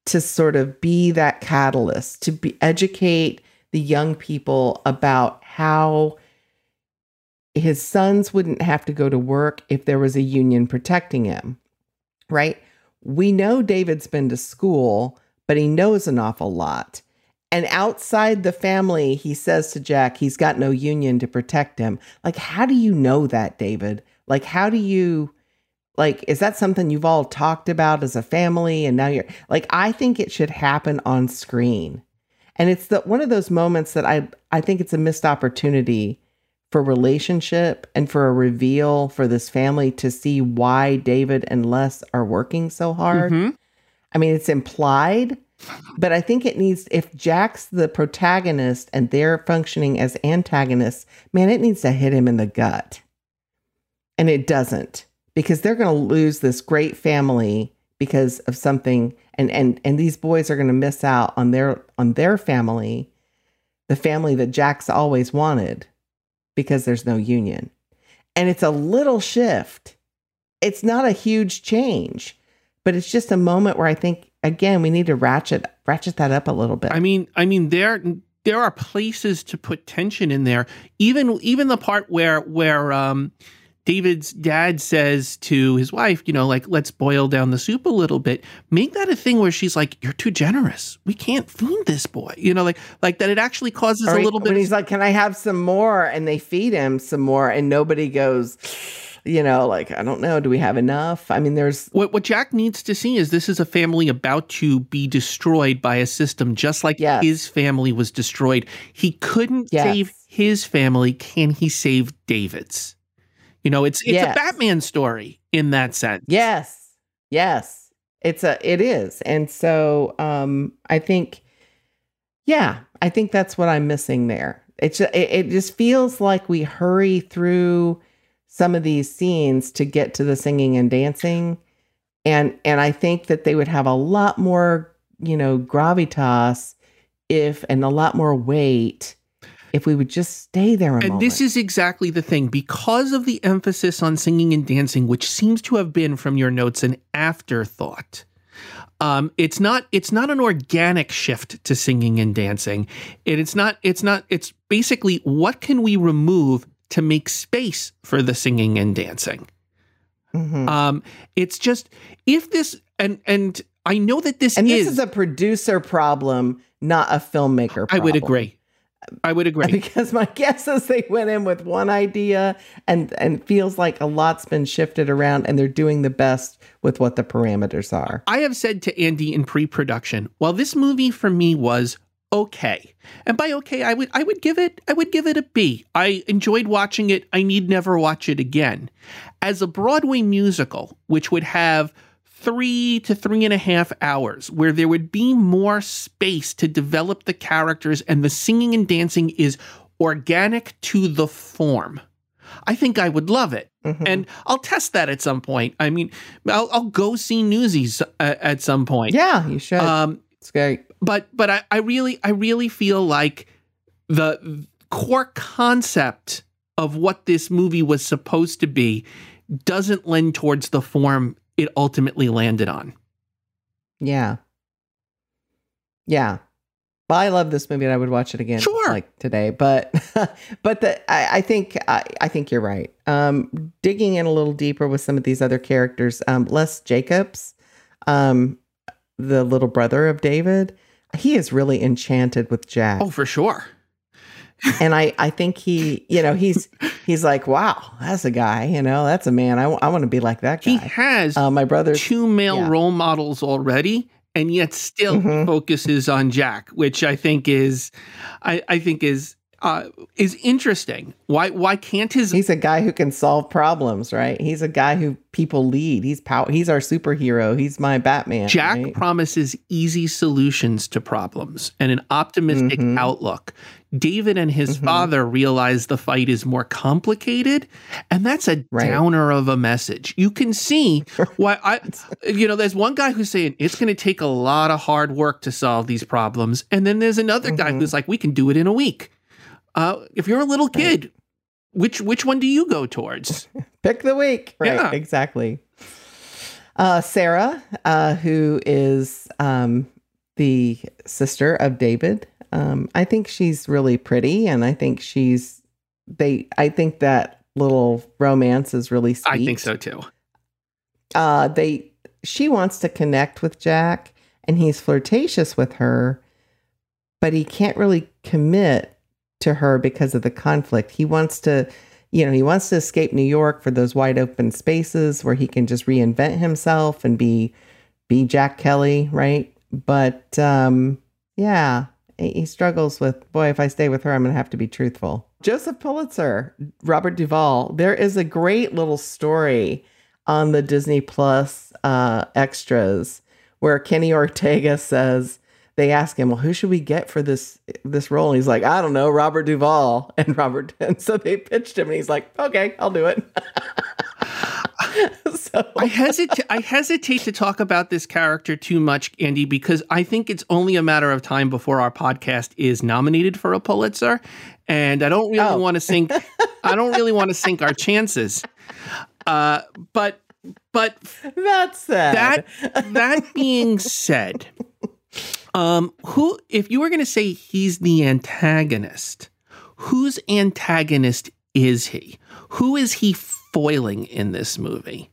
to sort of be that catalyst to be educate the young people about how his sons wouldn't have to go to work if there was a union protecting him right we know david's been to school but he knows an awful lot and outside the family, he says to Jack, he's got no union to protect him. Like, how do you know that, David? Like, how do you, like, is that something you've all talked about as a family? And now you're like, I think it should happen on screen. And it's the one of those moments that I I think it's a missed opportunity for relationship and for a reveal for this family to see why David and Les are working so hard. Mhm. I mean, it's implied, but I think it needs, if Jack's the protagonist and they're functioning as antagonists, man, it needs to hit him in the gut. And it doesn't because they're going to lose this great family because of something and and and these boys are going to miss out on their on their family the family that Jack's always wanted because there's no union and it's a little shift it's not a huge change but it's just a moment where I think again we need to ratchet ratchet that up a little bit. I mean, I mean, there there are places to put tension in there. Even even the part where where um, David's dad says to his wife, you know, like let's boil down the soup a little bit. Make that a thing where she's like, "You're too generous. We can't feed this boy." You know, like like that. It actually causes Or a he- little bit. when he's like, "Can I have some more?" and they feed him some more, and nobody goes, you know, like I don't know, do we have enough? I mean, there's what what Jack needs to see is this is a family about to be destroyed by a system, just like Yes. his family was destroyed. He couldn't Yes. save his family. Can he save David's? You know, it's it's Yes. a Batman story in that sense. Yes. Yes. It's a it is. And so um I think yeah, I think that's what I'm missing there. It's ju- it, it just feels like we hurry through some of these scenes to get to the singing and dancing and and I think that they would have a lot more, you know, gravitas if and a lot more weight if we would just stay there a and moment. this is exactly the thing because of the emphasis on singing and dancing which seems to have been from your notes an afterthought um, it's not it's not an organic shift to singing and dancing and it's not it's not it's basically what can we remove to make space for the singing and dancing Mhm. um, it's just if this and and i know that this and is, this is a producer problem, not a filmmaker problem. i would agree i would agree Because my guess is they went in with one idea and and feels like a lot's been shifted around and they're doing the best with what the parameters are. I have said to Andy in pre-production, while this movie for me was okay, and by okay, I would I would give it I would give it a B. I enjoyed watching it. I need never watch it again. As a Broadway musical, which would have three to three and a half hours, where there would be more space to develop the characters, and the singing and dancing is organic to the form. I think I would love it. Mhm. And I'll test that at some point. I mean, I'll, I'll go see Newsies at, at some point. yeah, you should. Um, it's great. but but I, I really I really feel like the core concept of what this movie was supposed to be doesn't lend towards the form it ultimately landed on. Yeah. Yeah. Well, I love this movie and I would watch it again Sure. like today. But but the I, I think I, I think you're right. Um digging in a little deeper with some of these other characters, um, Les Jacobs, um, the little brother of David, he is really enchanted with Jack. Oh, for sure. And I, I think he, you know, he's he's like, wow, that's a guy, you know, that's a man. I, want to be like that guy. He has uh, my brother, two male yeah. role models already, and yet still Mhm. focuses on Jack, which I think is, I, I think is uh, is interesting. Why why can't his he's a guy who can solve problems, right? He's a guy who people lead. He's pow- He's our superhero. He's my Batman. Jack right? promises easy solutions to problems and an optimistic Mhm. outlook. David and his Mhm. father realize the fight is more complicated, and that's a Right. downer of a message. You can see why I, you know, there's one guy who's saying it's going to take a lot of hard work to solve these problems, and then there's another guy Mhm. who's like, we can do it in a week. Uh, if you're a little kid, which which one do you go towards? Pick the week. Right. Yeah. Exactly. Uh, Sarah, uh, who is um, the sister of David. Um, I think she's really pretty, and I think she's they. I think that little romance is really sweet. I think so too. uh they she wants to connect with Jack and he's flirtatious with her but he can't really commit to her because of the conflict. He wants to you know, he wants to escape New York for those wide open spaces where he can just reinvent himself and be be Jack Kelly, right? But um yeah, he struggles with boy if I stay with her I'm going to have to be truthful. Joseph Pulitzer, Robert Duvall. There is a great little story on the Disney Plus uh, extras where Kenny Ortega says they ask him, "Well, who should we get for this this role?" And he's like, "I don't know, Robert Duvall." And Robert, and so they pitched him, and he's like, "Okay, I'll do it." so I hesitate. I hesitate to talk about this character too much, Andy, because I think it's only a matter of time before our podcast is nominated for a Pulitzer, and I don't really Oh. want to sink. I don't really want to sink our chances. Uh, but but that's sad. that that being said, um, who if you were going to say he's the antagonist, whose antagonist is he? Who is he foiling in this movie?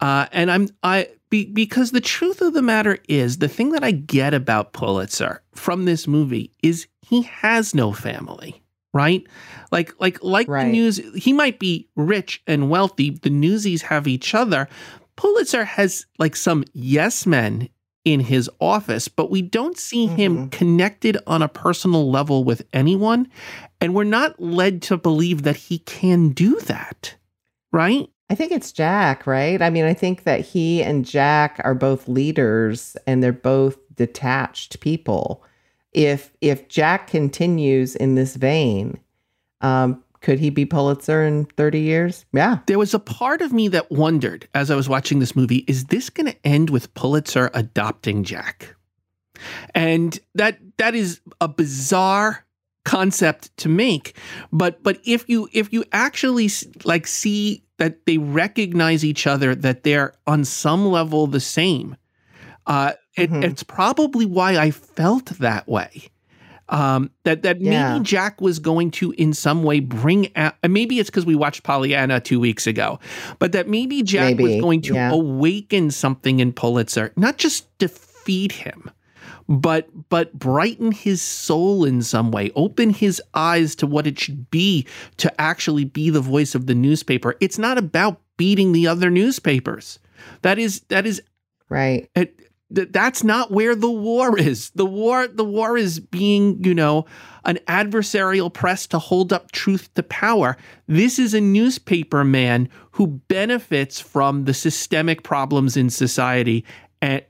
Uh, and I'm I be, because the truth of the matter is the thing that I get about Pulitzer from this movie is he has no family, right? Like like like Right. the news, he might be rich and wealthy. The newsies have each other. Pulitzer has like some yes men in his office, but we don't see him Mhm. connected on a personal level with anyone, and we're not led to believe that he can do that, right? I think it's Jack, right? I mean, I think that he and Jack are both leaders and they're both detached people. If if Jack continues in this vein, um, could he be Pulitzer in 30 years? Yeah. There was a part of me that wondered as I was watching this movie is this going to end with Pulitzer adopting Jack? And that that is a bizarre concept to make but but if you if you actually like see that they recognize each other that they're on some level the same uh it, mm-hmm. it's probably why i felt that way um, that that yeah. maybe Jack was going to in some way bring out, maybe it's because we watched Pollyanna two weeks ago, but that maybe Jack maybe. was going to yeah. awaken something in Pulitzer, not just defeat him, but but brighten his soul in some way, open his eyes to what it should be to actually be the voice of the newspaper. It's not about beating the other newspapers. That is that is right. It, that's not where the war is. The war the war is being, you know, an adversarial press to hold up truth to power. This is a newspaper man who benefits from the systemic problems in society and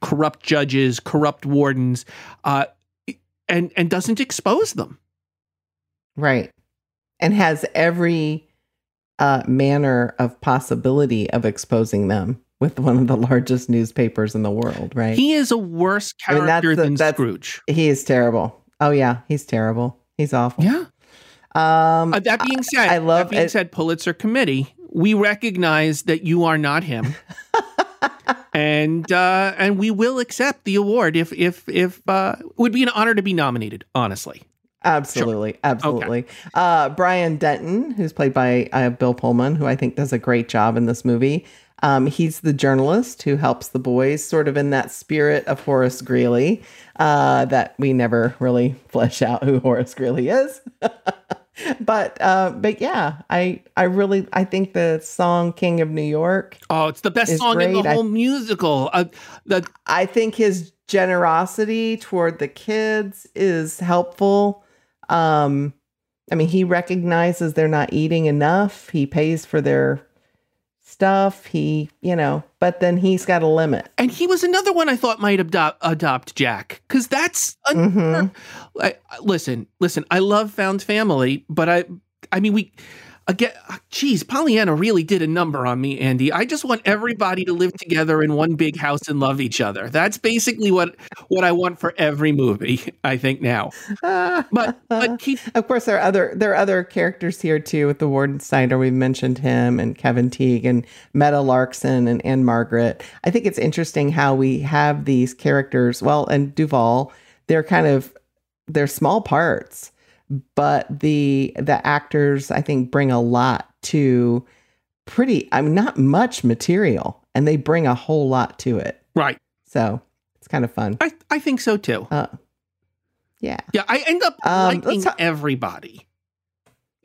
corrupt judges, corrupt wardens, uh, and and doesn't expose them. Right, and has every uh, manner of possibility of exposing them with one of the largest newspapers in the world. Right, he is a worse character I mean, than the, Scrooge. He is terrible. Oh yeah, he's terrible. He's awful. Yeah. Um, uh, that being said, I love. That being it, said, Pulitzer Committee, we recognize that you are not him. and uh, and we will accept the award if if if uh, would be an honor to be nominated. Honestly, absolutely, sure. absolutely. Okay. Uh, Bryan Denton, who's played by uh, Bill Pullman, who I think does a great job in this movie. Um, he's the journalist who helps the boys, sort of in that spirit of Horace Greeley, uh, that we never really flesh out who Horace Greeley is. but uh, but yeah, I I really I think the song "King of New York." Oh, it's the best song great. in the whole I, musical. Uh, the, I think his generosity toward the kids is helpful. Um, I mean, he recognizes they're not eating enough. He pays for their stuff. He, you know, but then he's got a limit. And he was another one I thought might adopt adopt Jack because that's mm-hmm. I, listen, listen. I love Found Family, but I, I mean, we again, geez, Pollyanna really did a number on me, Andy. I just want everybody to live together in one big house and love each other. That's basically what what I want for every movie. I think now, but but keep. Of course, there are other there are other characters here too. With the Warden Snyder, we mentioned him, and Kevin Teague, and Medda Larkson, and Ann-Margret. I think it's interesting how we have these characters. Well, and Duvall, they're kind of they're small parts but the the actors I think bring a lot to pretty I mean not much material and they bring a whole lot to it. Right. So it's kind of fun. I, I think so too. Uh, yeah. Yeah. I end up um, liking ha- everybody.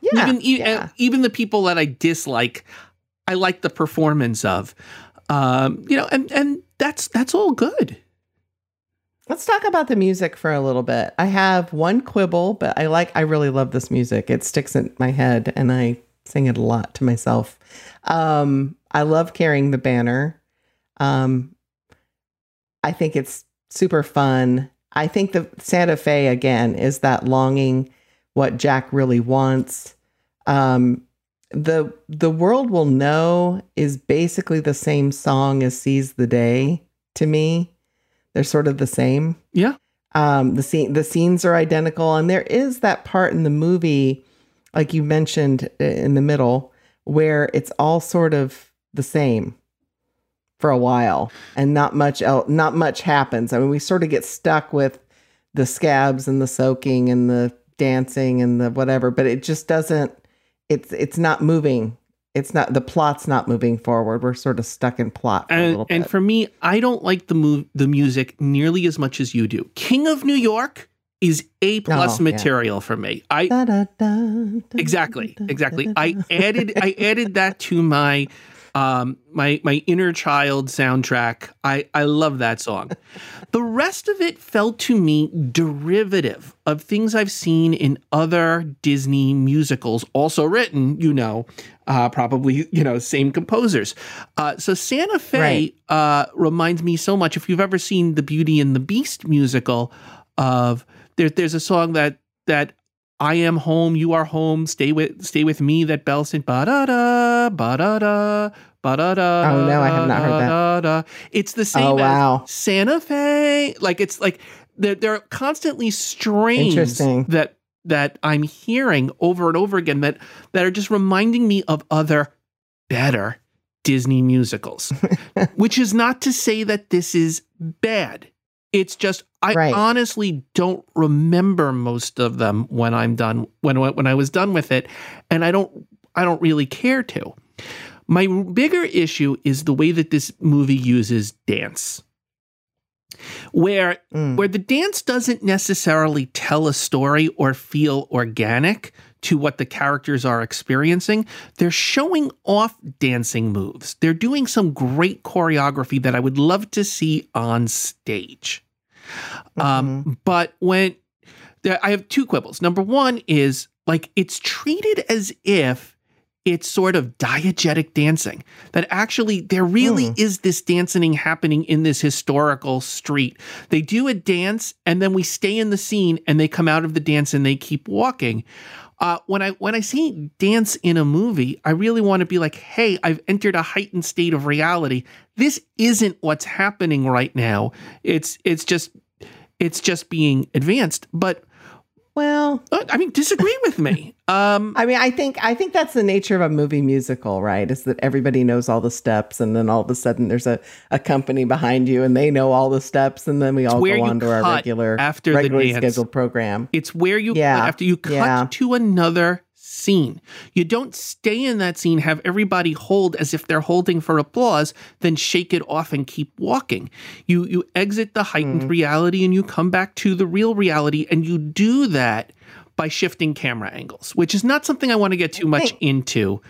Yeah. Even, yeah. even the people that I dislike, I like the performance of. Um, you know, and and that's that's all good. Let's talk about the music for a little bit. I have one quibble, but I like I really love this music. It sticks in my head and I sing it a lot to myself. Um, I love carrying the banner. Um, I think it's super fun. I think the Santa Fe again is that longing what Jack really wants. Um, the the world will know is basically the same song as Seize the Day to me. They're sort of the same. Yeah. Um, the scene, the scenes are identical, and there is that part in the movie, like you mentioned uh, in the middle, where it's all sort of the same for a while, and not much else, not much happens. I mean, we sort of get stuck with the scabs and the soaking and the dancing and the whatever, but it just doesn't. It's it's not moving it's not the plot's not moving forward. We're sort of stuck in plot. For and, and for me, I don't like the move the music nearly as much as you do. King of New York is A plus oh, material yeah. for me. I da, da, da, exactly exactly. I added I added that to my um, my my inner child soundtrack. I I love that song. the rest of it felt to me derivative of things I've seen in other Disney musicals, also written, you know, uh, probably you know same composers. Uh, so Santa Fe right. uh, reminds me so much. If you've ever seen the Beauty and the Beast musical, of there, there's a song that that I am home, you are home, stay with stay with me. That bell said ba da da ba da da ba da da. Oh no, I have not heard that. It's the same oh, wow. as Santa Fe. Like it's like they're, they're constantly strains that that I'm hearing over and over again that that are just reminding me of other better Disney musicals. which is not to say that this is bad. It's just I Right. honestly don't remember most of them when I'm done when when I was done with it and I don't I don't really care to. My bigger issue is the way that this movie uses dance. Where Mm. where the dance doesn't necessarily tell a story or feel organic to what the characters are experiencing, they're showing off dancing moves. They're doing some great choreography that I would love to see on stage. Um, but when I have two quibbles. Number one is like it's treated as if it's sort of diegetic dancing. That actually there really is this dancing happening in this historical street. They do a dance and then we stay in the scene and they come out of the dance and they keep walking. Uh, when I when I see dance in a movie, I really want to be like, "Hey, I've entered a heightened state of reality. This isn't what's happening right now. It's it's just it's just being advanced." But Well, uh, I mean, disagree with me. Um, I mean, I think I think that's the nature of a movie musical, right? Is that everybody knows all the steps, and then all of a sudden there's a, a company behind you, and they know all the steps, and then we all go on to our regular after the regularly dance. scheduled program. It's where you Yeah, after you cut yeah. to another scene. You don't stay in that scene, have everybody hold as if they're holding for applause, then shake it off and keep walking. You you exit the heightened Mm-hmm. reality and you come back to the real reality, and you do that by shifting camera angles, which is not something I want to get too much think- into.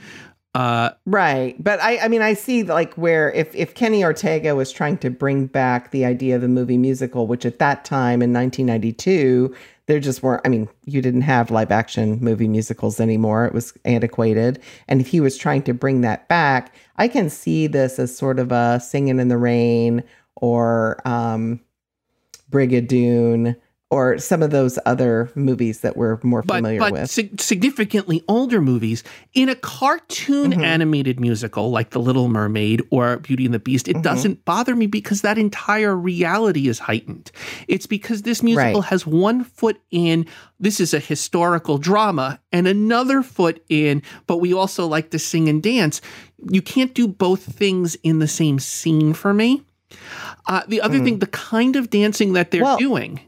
Uh, Right. But I, I mean, I see like where if, if Kenny Ortega was trying to bring back the idea of the movie musical, which at that time in 1992, there just weren't, I mean, you didn't have live action movie musicals anymore. It was antiquated. And if he was trying to bring that back, I can see this as sort of a Singing in the Rain or um, Brigadoon or some of those other movies that we're more but familiar but with. sig- significantly older movies in a cartoon Mhm. animated musical like The Little Mermaid or Beauty and the Beast, it Mhm. doesn't bother me because that entire reality is heightened. It's because this musical Right. has one foot in this is a historical drama and another foot in but we also like to sing and dance. You can't do both things in the same scene for me. Uh, the other Mm. thing, the kind of dancing that they're Well- doing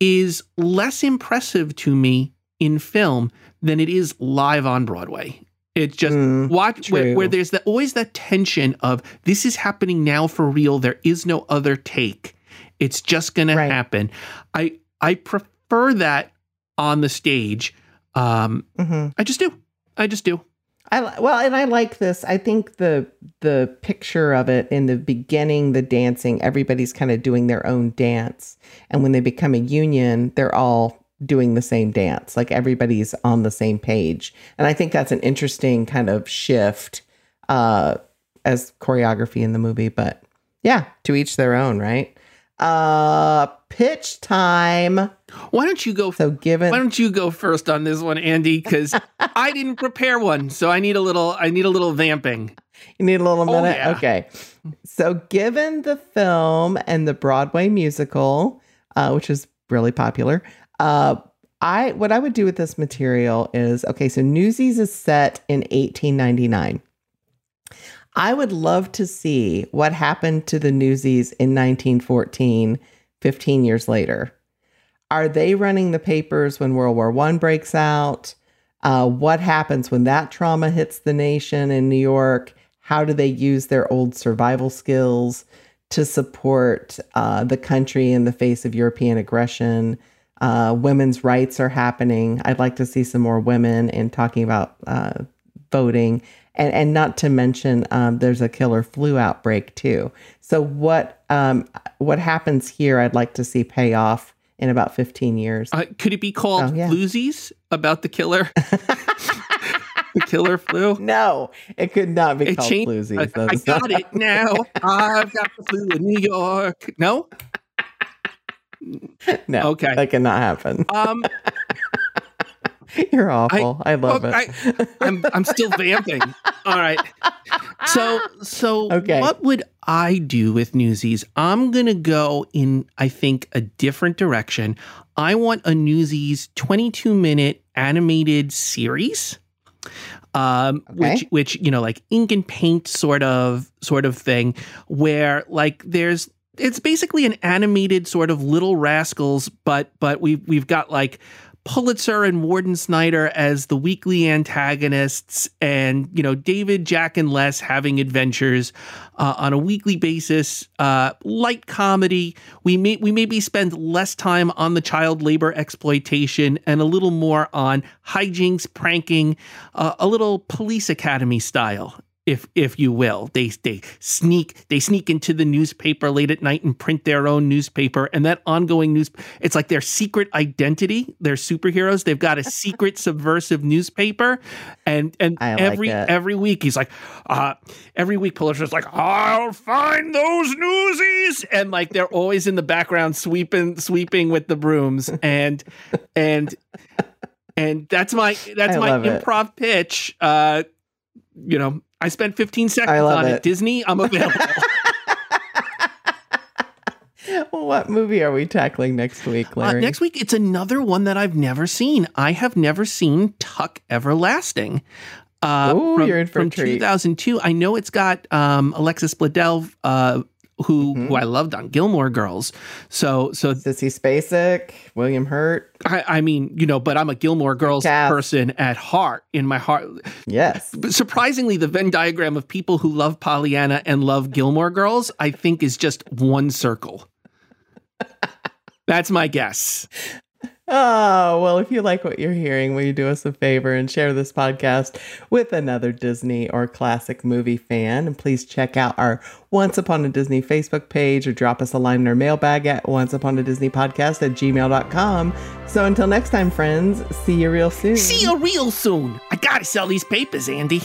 is less impressive to me in film than it is live on Broadway. It's just Mm, watch where, where there's that always that tension of this is happening now for real. There is no other take. It's just gonna Right. happen. I I prefer that on the stage. Um, mhm. I just do. I just do. I well, and I like this. I think the the picture of it in the beginning, the dancing, everybody's kind of doing their own dance, and when they become a union, they're all doing the same dance. Like everybody's on the same page, and I think that's an interesting kind of shift uh, as choreography in the movie. But yeah, to each their own, right? Uh, pitch time. Why don't you go? So given Why don't you go first on this one, Andy? Because I didn't prepare one, so I need a little. I need a little vamping. You need a little Oh, minute? yeah. Okay. So, given the film and the Broadway musical, uh, which is really popular, uh, I what I would do with this material is okay. So, Newsies is set in 1899. I would love to see what happened to the Newsies in 1914, 15 years later. Are they running the papers when World War One breaks out? Uh, what happens when that trauma hits the nation in New York? How do they use their old survival skills to support uh, the country in the face of European aggression? Uh, women's rights are happening. I'd like to see some more women in talking about uh, voting, and and not to mention um, there's a killer flu outbreak too. So what um, what happens here? I'd like to see pay off in about 15 years. Uh, could it be called Oh, yeah. About the killer? the killer flu. No, it could not be It called changed- Bluesies. I, I got it now. I've got the flu in New York. No. No, Okay. that cannot happen. Um, You're awful. I, love well, it. I'm I'm still vamping. All right. so so Okay. what would I do with Newsies? I'm gonna go in, I think, a different direction. I want a Newsies 22 minute animated series. Um, which Okay. which you know, like ink and paint sort of sort of thing, where like there's it's basically an animated sort of little rascals, but but we've we've got like Pulitzer and Warden Snyder as the weekly antagonists, and you know David, Jack, and Les having adventures uh, on a weekly basis. Uh, light comedy. We may we maybe spend less time on the child labor exploitation and a little more on hijinks, pranking, uh, a little police academy style if if you will. They they sneak they sneak into the newspaper late at night and print their own newspaper, and that ongoing news. It's like their secret identity. They're superheroes. They've got a secret subversive newspaper, and and like every it. every week he's like, uh, every week Pulitzer's like, I'll find those newsies, and like they're always in the background sweeping sweeping with the brooms, and and. And that's my that's I my love it. improv pitch. Uh, you know, I spent 15 seconds on it. it. Disney, I'm available. Well, what movie are we tackling next week, uh, Larry? next week, it's another one that I've never seen. I have never seen Tuck Everlasting. Uh, from, you're in for a from treat. 2002. I know it's got um, Alexis Bledel, uh, who Mhm. who I loved on Gilmore Girls. So so Sissy Spacek, William Hurt. I, I mean, you know, but I'm a Gilmore Girls Cast. person at heart. In my heart, Yes. But surprisingly, the Venn diagram of people who love Pollyanna and love Gilmore Girls, I think, is just one circle. That's my guess. Oh, well, if you like what you're hearing, will you do us a favor and share this podcast with another Disney or classic movie fan? And please check out our Once Upon a Disney Facebook page or drop us a line in our mailbag at onceuponadisneypodcast at gmail.com. So until next time, friends, see you real soon. See you real soon. I gotta sell these papers, Andy.